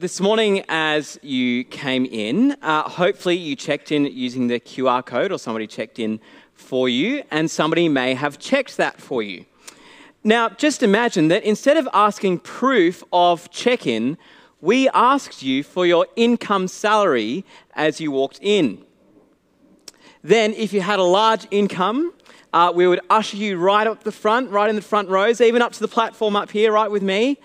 This morning, as you came in, uh, hopefully you checked in using the QR code or somebody checked in for you, and somebody may have checked that for you. Now, just imagine that instead of asking proof of check in, we asked you for your income salary as you walked in. Then, if you had a large income, uh, we would usher you right up the front, right in the front rows, even up to the platform up here, right with me.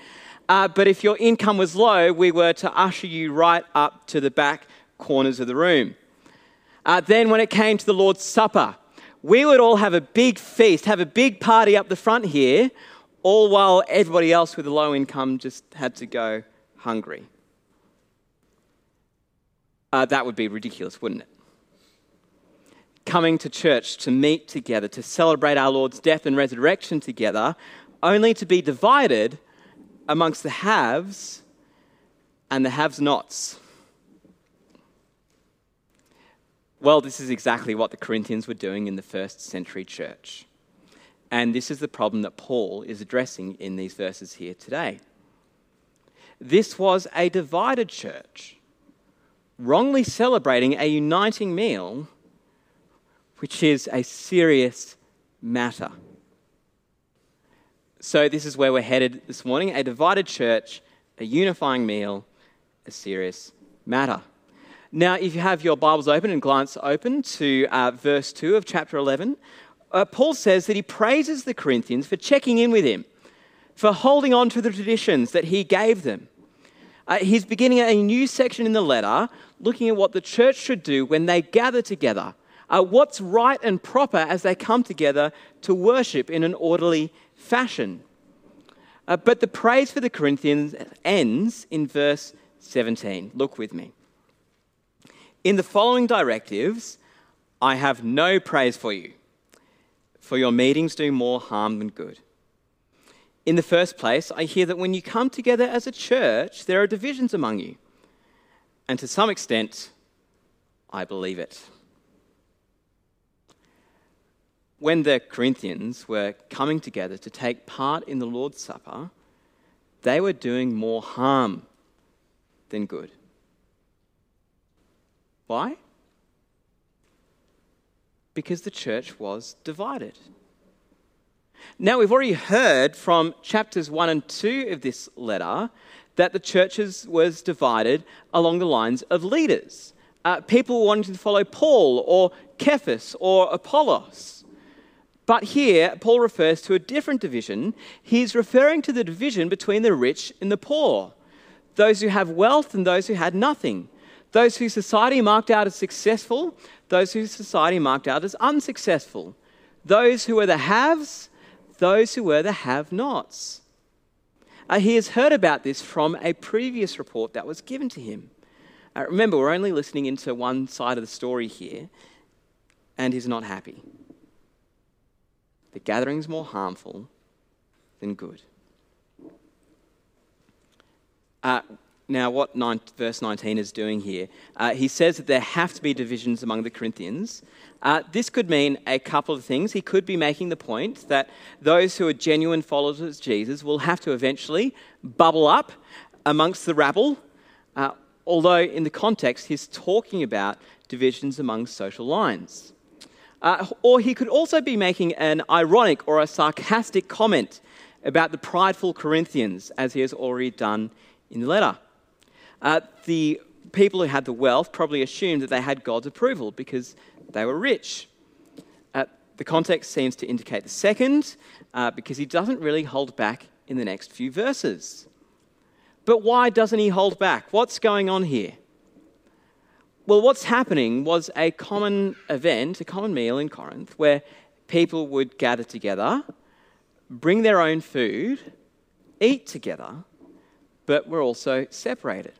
Uh, but if your income was low, we were to usher you right up to the back corners of the room. Uh, then, when it came to the Lord's Supper, we would all have a big feast, have a big party up the front here, all while everybody else with a low income just had to go hungry. Uh, that would be ridiculous, wouldn't it? Coming to church to meet together, to celebrate our Lord's death and resurrection together, only to be divided amongst the haves and the haves nots. Well, this is exactly what the Corinthians were doing in the first century church. And this is the problem that Paul is addressing in these verses here today. This was a divided church, wrongly celebrating a uniting meal, which is a serious matter. So, this is where we're headed this morning a divided church, a unifying meal, a serious matter. Now, if you have your Bibles open and glance open to uh, verse 2 of chapter 11, uh, Paul says that he praises the Corinthians for checking in with him, for holding on to the traditions that he gave them. Uh, he's beginning a new section in the letter looking at what the church should do when they gather together, uh, what's right and proper as they come together to worship in an orderly fashion. Uh, but the praise for the Corinthians ends in verse 17. Look with me. In the following directives, I have no praise for you, for your meetings do more harm than good. In the first place, I hear that when you come together as a church, there are divisions among you. And to some extent, I believe it when the Corinthians were coming together to take part in the Lord's Supper, they were doing more harm than good. Why? Because the church was divided. Now, we've already heard from chapters 1 and 2 of this letter that the churches was divided along the lines of leaders. Uh, people wanting to follow Paul or Cephas or Apollos. But here, Paul refers to a different division. He's referring to the division between the rich and the poor, those who have wealth and those who had nothing, those whose society marked out as successful, those whose society marked out as unsuccessful, those who were the haves, those who were the have nots. Uh, he has heard about this from a previous report that was given to him. Uh, remember, we're only listening into one side of the story here, and he's not happy. The gathering is more harmful than good. Uh, now, what nine, verse 19 is doing here, uh, he says that there have to be divisions among the Corinthians. Uh, this could mean a couple of things. He could be making the point that those who are genuine followers of Jesus will have to eventually bubble up amongst the rabble, uh, although in the context, he's talking about divisions among social lines. Uh, or he could also be making an ironic or a sarcastic comment about the prideful Corinthians, as he has already done in the letter. Uh, the people who had the wealth probably assumed that they had God's approval because they were rich. Uh, the context seems to indicate the second, uh, because he doesn't really hold back in the next few verses. But why doesn't he hold back? What's going on here? Well, what's happening was a common event, a common meal in Corinth, where people would gather together, bring their own food, eat together, but were also separated.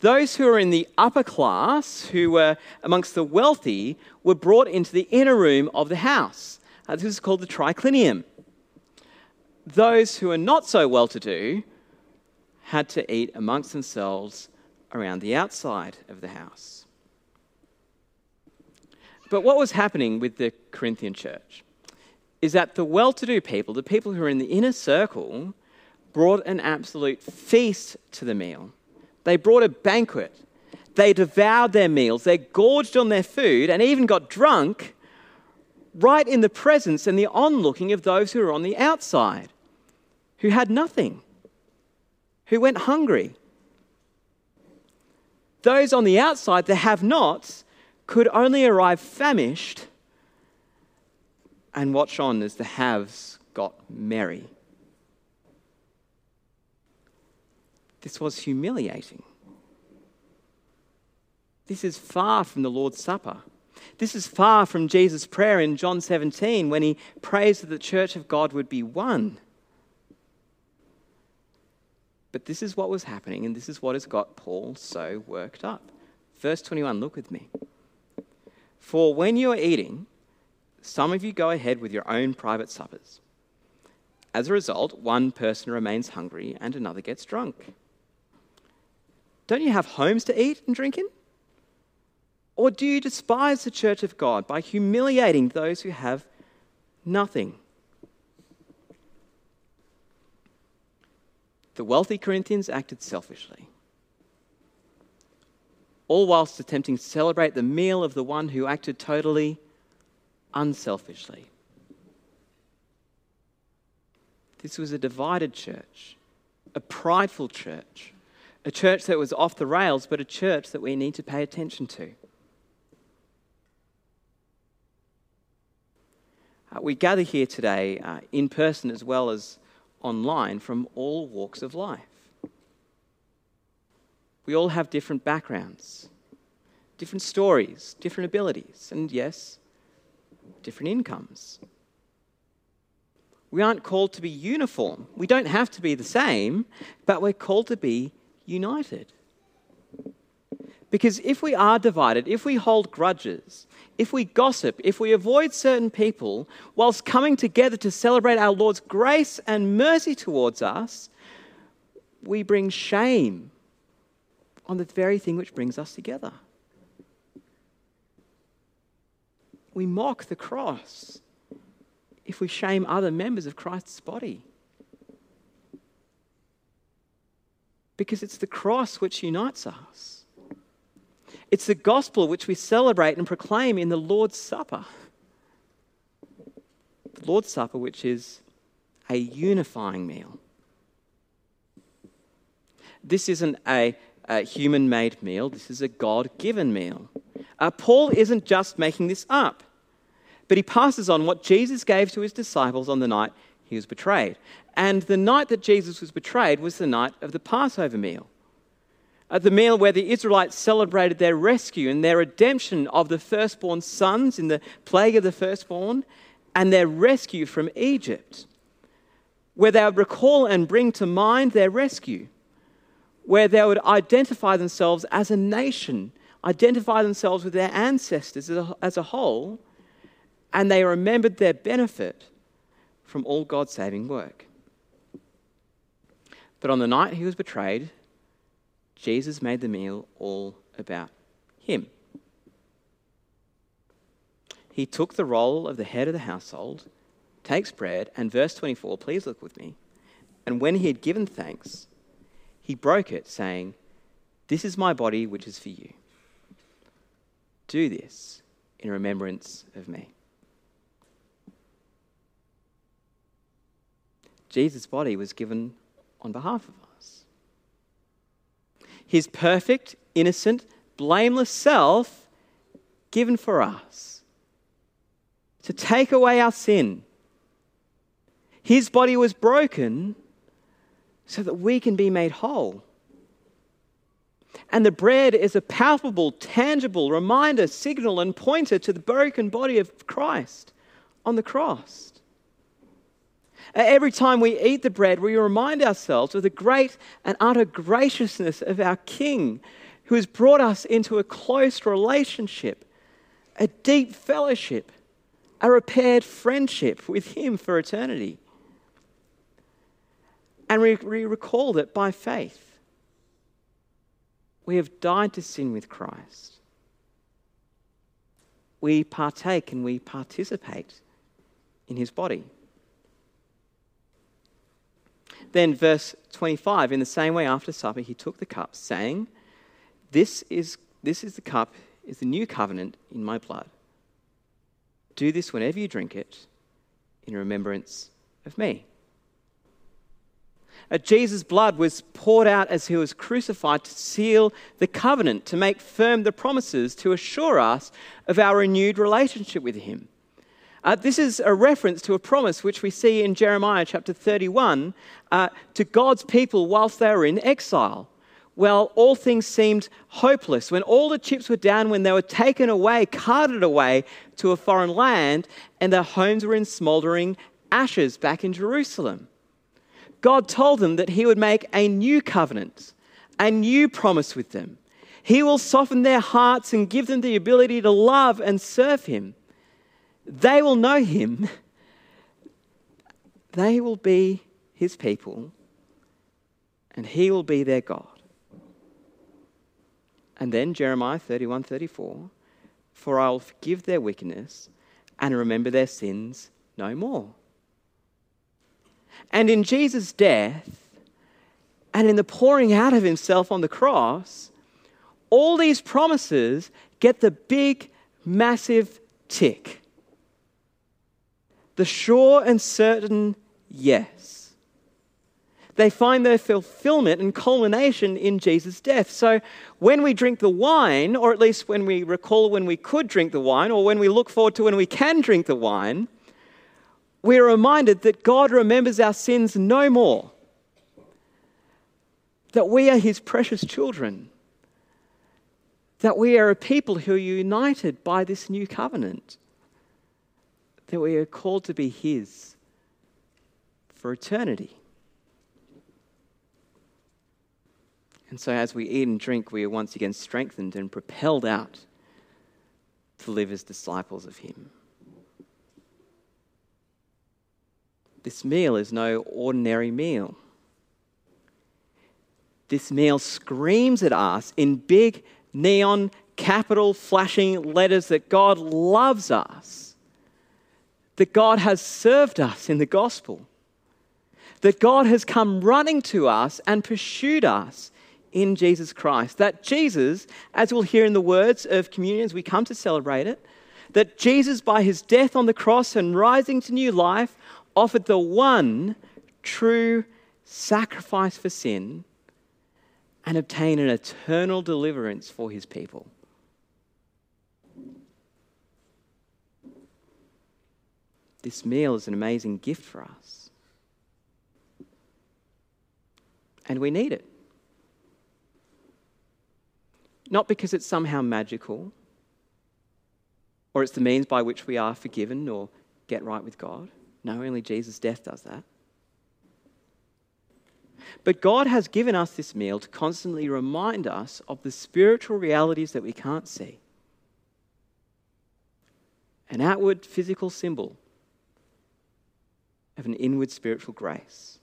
Those who were in the upper class, who were amongst the wealthy, were brought into the inner room of the house. Uh, this is called the triclinium. Those who are not so well to do had to eat amongst themselves around the outside of the house. But what was happening with the Corinthian church is that the well to do people, the people who are in the inner circle, brought an absolute feast to the meal. They brought a banquet. They devoured their meals. They gorged on their food and even got drunk right in the presence and the onlooking of those who were on the outside, who had nothing, who went hungry. Those on the outside, the have nots, could only arrive famished and watch on as the haves got merry. This was humiliating. This is far from the Lord's Supper. This is far from Jesus' prayer in John 17 when he prays that the church of God would be one. But this is what was happening, and this is what has got Paul so worked up. Verse 21, look with me. For when you are eating, some of you go ahead with your own private suppers. As a result, one person remains hungry and another gets drunk. Don't you have homes to eat and drink in? Or do you despise the church of God by humiliating those who have nothing? The wealthy Corinthians acted selfishly, all whilst attempting to celebrate the meal of the one who acted totally unselfishly. This was a divided church, a prideful church, a church that was off the rails, but a church that we need to pay attention to. Uh, we gather here today uh, in person as well as online from all walks of life. We all have different backgrounds, different stories, different abilities, and yes, different incomes. We aren't called to be uniform. We don't have to be the same, but we're called to be united. Because if we are divided, if we hold grudges, if we gossip, if we avoid certain people, whilst coming together to celebrate our Lord's grace and mercy towards us, we bring shame on the very thing which brings us together. We mock the cross if we shame other members of Christ's body. Because it's the cross which unites us. It's the gospel which we celebrate and proclaim in the Lord's Supper. The Lord's Supper, which is a unifying meal. This isn't a, a human made meal, this is a God given meal. Uh, Paul isn't just making this up, but he passes on what Jesus gave to his disciples on the night he was betrayed. And the night that Jesus was betrayed was the night of the Passover meal at the meal where the Israelites celebrated their rescue and their redemption of the firstborn sons in the plague of the firstborn and their rescue from Egypt, where they would recall and bring to mind their rescue, where they would identify themselves as a nation, identify themselves with their ancestors as a, whole, and they remembered their benefit from all God's saving work. But on the night he was betrayed, Jesus made the meal all about him. He took the role of the head of the household, takes bread, and verse 24, please look with me. And when he had given thanks, he broke it, saying, This is my body, which is for you. Do this in remembrance of me. Jesus' body was given on behalf of us his perfect, innocent, blameless self given for us to take away our sin. His body was broken so that we can be made whole. And the bread is a palpable, tangible reminder, signal, and pointer to the broken body of Christ on the cross. Every time we eat the bread, we remind ourselves of the great and utter graciousness of our King, who has brought us into a close relationship, a deep fellowship, a repaired friendship with Him for eternity. And we, recall that by faith, we have died to sin with Christ. We partake and we participate in His body. Then, verse 25, in the same way, after supper, he took the cup, saying, This is, this is the cup, is the new covenant in my blood. Do this whenever you drink it in remembrance of me. Uh, Jesus' blood was poured out as he was crucified to seal the covenant, to make firm the promises, to assure us of our renewed relationship with him. Uh, this is a reference to a promise which we see in Jeremiah chapter 31 uh, to God's people whilst they were in exile. Well, all things seemed hopeless. When all the chips were down, when they were taken away, carted away to a foreign land, and their homes were in smouldering ashes back in Jerusalem. God told them that He would make a new covenant, a new promise with them. He will soften their hearts and give them the ability to love and serve Him. They will know Him. They will be His people, and He will be their God. And then Jeremiah 31 34 For I will forgive their wickedness and remember their sins no more. And in Jesus' death and in the pouring out of himself on the cross, all these promises get the big, massive tick. The sure and certain yes. They find their fulfillment and culmination in Jesus' death. So when we drink the wine, or at least when we recall when we could drink the wine, or when we look forward to when we can drink the wine, we are reminded that God remembers our sins no more, that we are His precious children, that we are a people who are united by this new covenant, that we are called to be His for eternity. And so, as we eat and drink, we are once again strengthened and propelled out to live as disciples of Him. This meal is no ordinary meal. This meal screams at us in big neon capital flashing letters that God loves us, that God has served us in the gospel, that God has come running to us and pursued us in Jesus Christ. That Jesus, as we'll hear in the words of communion as we come to celebrate it, that Jesus, by his death on the cross and rising to new life, offered the one true sacrifice for sin and obtain an eternal deliverance for his people. This meal is an amazing gift for us. And we need it. Not because it's somehow magical, or it's the means by which we are forgiven or get right with God. No, only Jesus' death does that. But God has given us this meal to constantly remind us of the spiritual realities that we can't see. An outward physical symbol of an inward spiritual grace.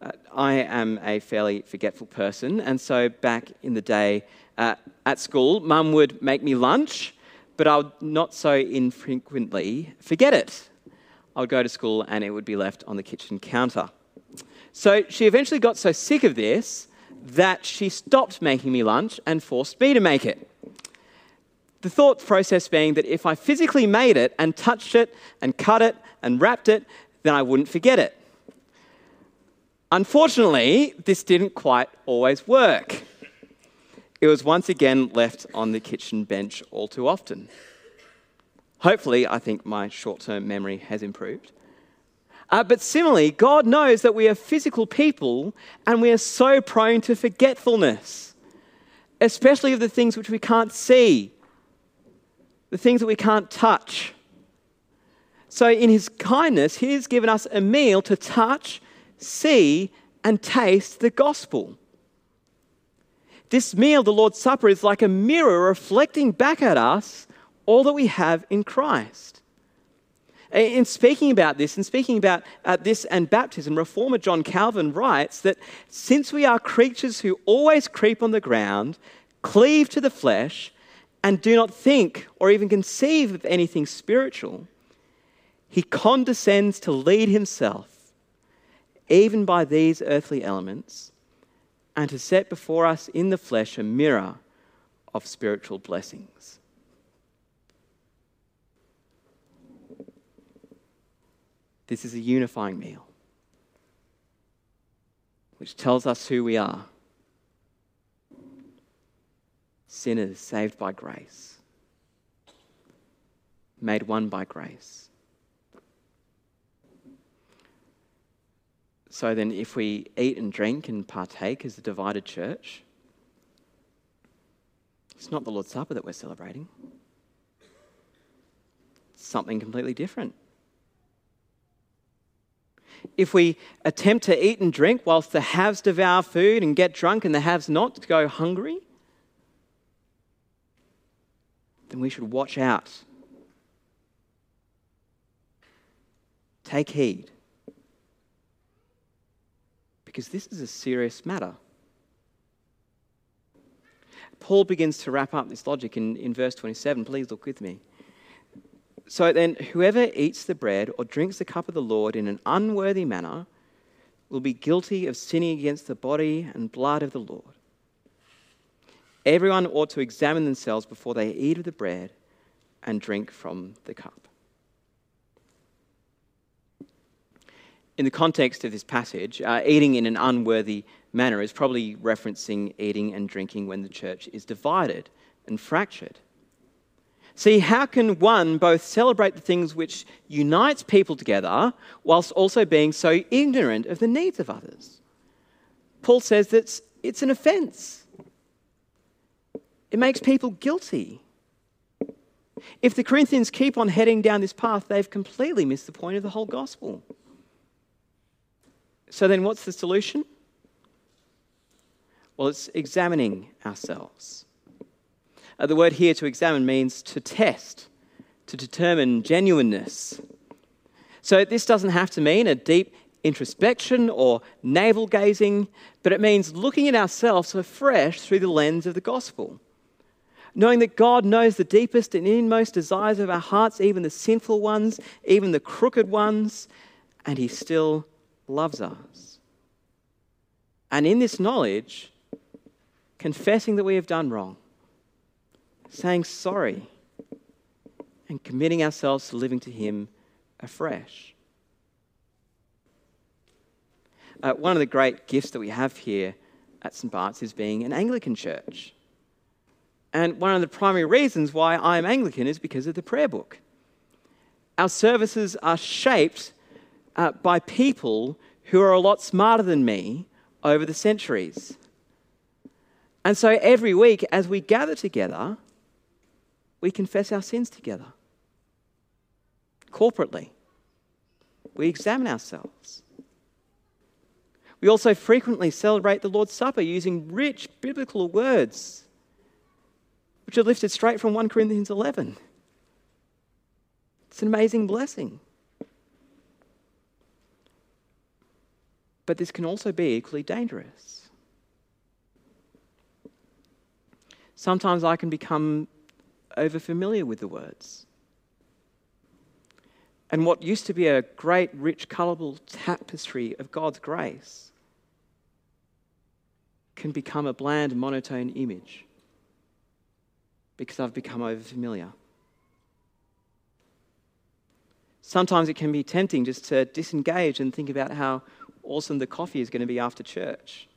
Uh, I am a fairly forgetful person, and so back in the day uh, at school, mum would make me lunch but I would not so infrequently forget it. I would go to school and it would be left on the kitchen counter. So she eventually got so sick of this that she stopped making me lunch and forced me to make it. The thought process being that if I physically made it and touched it and cut it and wrapped it, then I wouldn't forget it. Unfortunately, this didn't quite always work it was once again left on the kitchen bench all too often. Hopefully, I think my short term memory has improved. Uh, but similarly, God knows that we are physical people and we are so prone to forgetfulness, especially of the things which we can't see, the things that we can't touch. So, in His kindness, He has given us a meal to touch, see, and taste the gospel. This meal, the Lord's Supper, is like a mirror reflecting back at us all that we have in Christ. In speaking about this and speaking about this and baptism, Reformer John Calvin writes that since we are creatures who always creep on the ground, cleave to the flesh, and do not think or even conceive of anything spiritual, he condescends to lead himself, even by these earthly elements, and to set before us in the flesh a mirror of spiritual blessings. This is a unifying meal, which tells us who we are sinners saved by grace, made one by grace. So then, if we eat and drink and partake as a divided church, it's not the Lord's Supper that we're celebrating. It's something completely different. If we attempt to eat and drink whilst the haves devour food and get drunk and the haves not go hungry, then we should watch out. Take heed. Because this is a serious matter. Paul begins to wrap up this logic in, in verse 27. Please look with me. So then, whoever eats the bread or drinks the cup of the Lord in an unworthy manner will be guilty of sinning against the body and blood of the Lord. Everyone ought to examine themselves before they eat of the bread and drink from the cup. In the context of this passage, uh, eating in an unworthy manner is probably referencing eating and drinking when the church is divided and fractured. See, how can one both celebrate the things which unites people together whilst also being so ignorant of the needs of others? Paul says that it's an offense. It makes people guilty. If the Corinthians keep on heading down this path, they've completely missed the point of the whole gospel. So then, what's the solution? Well, it's examining ourselves. Uh, the word here to examine means to test, to determine genuineness. So this doesn't have to mean a deep introspection or navel gazing, but it means looking at ourselves afresh through the lens of the gospel. Knowing that God knows the deepest and inmost desires of our hearts, even the sinful ones, even the crooked ones, and He still loves us. And in this knowledge, confessing that we have done wrong, saying sorry, and committing ourselves to living to Him afresh. Uh, one of the great gifts that we have here at St. Bart's is being an Anglican church. And one of the primary reasons why I'm Anglican is because of the prayer book. Our services are shaped uh, by people who are a lot smarter than me over the centuries. And so every week, as we gather together, we confess our sins together. Corporately, we examine ourselves. We also frequently celebrate the Lord's Supper using rich biblical words, which are lifted straight from 1 Corinthians 11. It's an amazing blessing. But this can also be equally dangerous. Sometimes I can become over familiar with the words. And what used to be a great, rich, colourful tapestry of God's grace can become a bland, monotone image because I've become over familiar. Sometimes it can be tempting just to disengage and think about how awesome the coffee is going to be after church.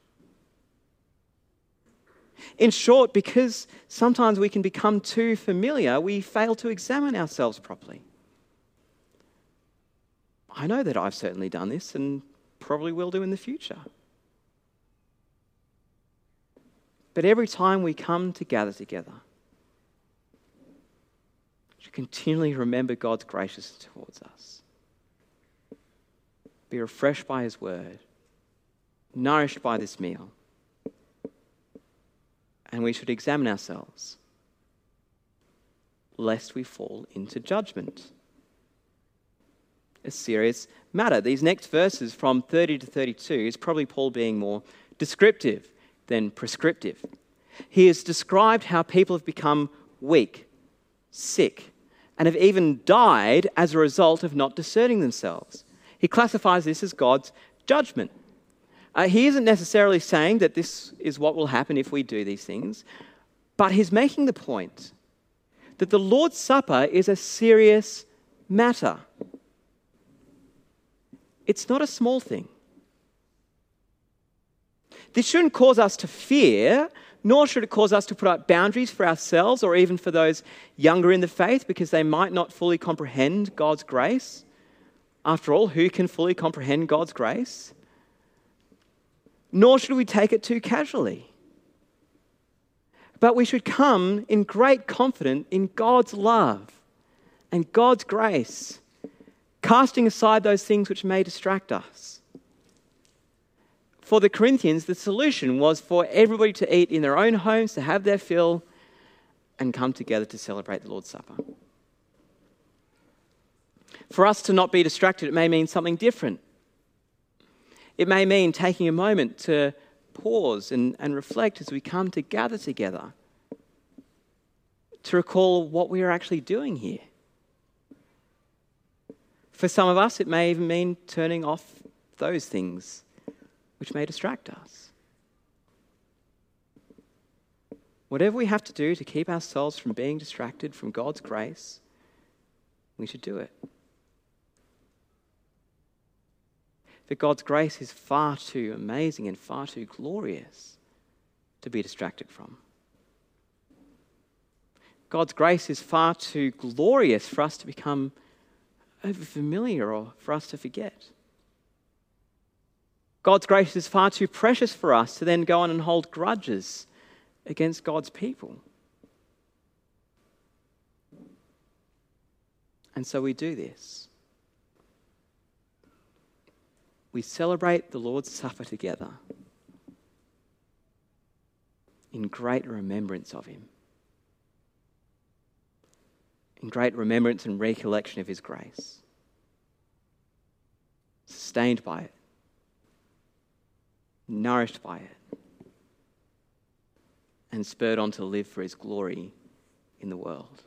In short, because sometimes we can become too familiar, we fail to examine ourselves properly. I know that I've certainly done this and probably will do in the future. But every time we come to gather together, to continually remember God's graciousness towards us, be refreshed by His word, nourished by this meal and we should examine ourselves lest we fall into judgment. A serious matter. These next verses from 30 to 32 is probably Paul being more descriptive than prescriptive. He has described how people have become weak, sick, and have even died as a result of not discerning themselves. He classifies this as God's judgment. Uh, he isn't necessarily saying that this is what will happen if we do these things, but he's making the point that the Lord's Supper is a serious matter. It's not a small thing. This shouldn't cause us to fear, nor should it cause us to put up boundaries for ourselves or even for those younger in the faith because they might not fully comprehend God's grace. After all, who can fully comprehend God's grace? Nor should we take it too casually. But we should come in great confidence in God's love and God's grace, casting aside those things which may distract us. For the Corinthians, the solution was for everybody to eat in their own homes, to have their fill, and come together to celebrate the Lord's Supper. For us to not be distracted, it may mean something different. It may mean taking a moment to pause and, and reflect as we come to gather together, to recall what we are actually doing here. For some of us, it may even mean turning off those things which may distract us. Whatever we have to do to keep ourselves from being distracted from God's grace, we should do it. For God's grace is far too amazing and far too glorious to be distracted from. God's grace is far too glorious for us to become overfamiliar or for us to forget. God's grace is far too precious for us to then go on and hold grudges against God's people. And so we do this. We celebrate the Lord's Supper together in great remembrance of Him, in great remembrance and recollection of His grace, sustained by it nourished by it, and spurred on to live for his glory in the world,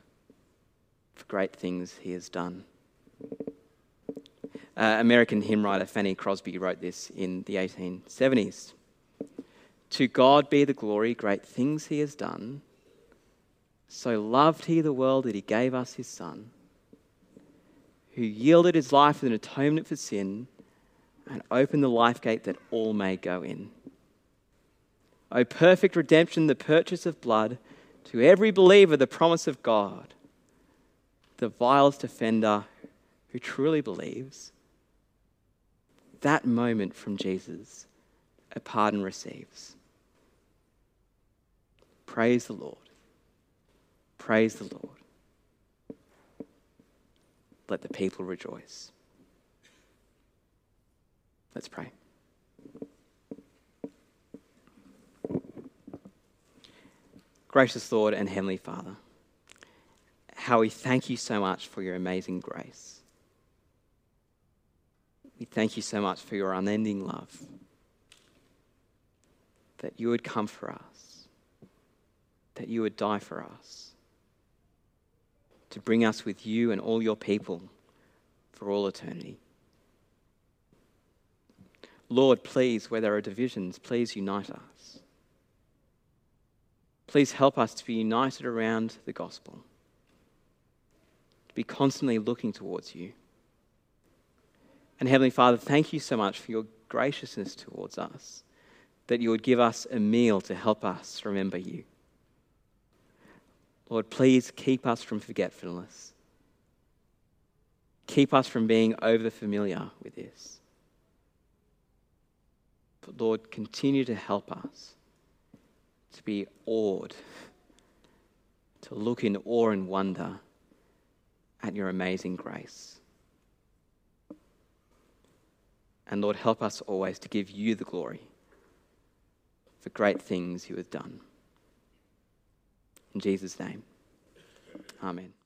for great things he has done. Uh, American hymn writer Fanny Crosby wrote this in the 1870s. To God be the glory, great things he has done. So loved he the world that he gave us his Son, who yielded his life as an atonement for sin and open the life gate that all may go in. O perfect redemption, the purchase of blood, to every believer the promise of God, the vilest offender who truly believes, that moment from Jesus, a pardon receives. Praise the Lord. Praise the Lord. Let the people rejoice. Let's pray. Gracious Lord and Heavenly Father, how we thank you so much for your amazing grace. We thank you so much for your unending love, that you would come for us, that you would die for us, to bring us with you and all your people for all eternity. Lord, please, where there are divisions, please unite us. Please help us to be united around the gospel, to be constantly looking towards you. And Heavenly Father, thank you so much for your graciousness towards us, that you would give us a meal to help us remember you. Lord, please keep us from forgetfulness. Keep us from being over familiar with this. But Lord, continue to help us to be awed, to look in awe and wonder at your amazing grace. And Lord, help us always to give you the glory for great things you have done. In Jesus' name, amen.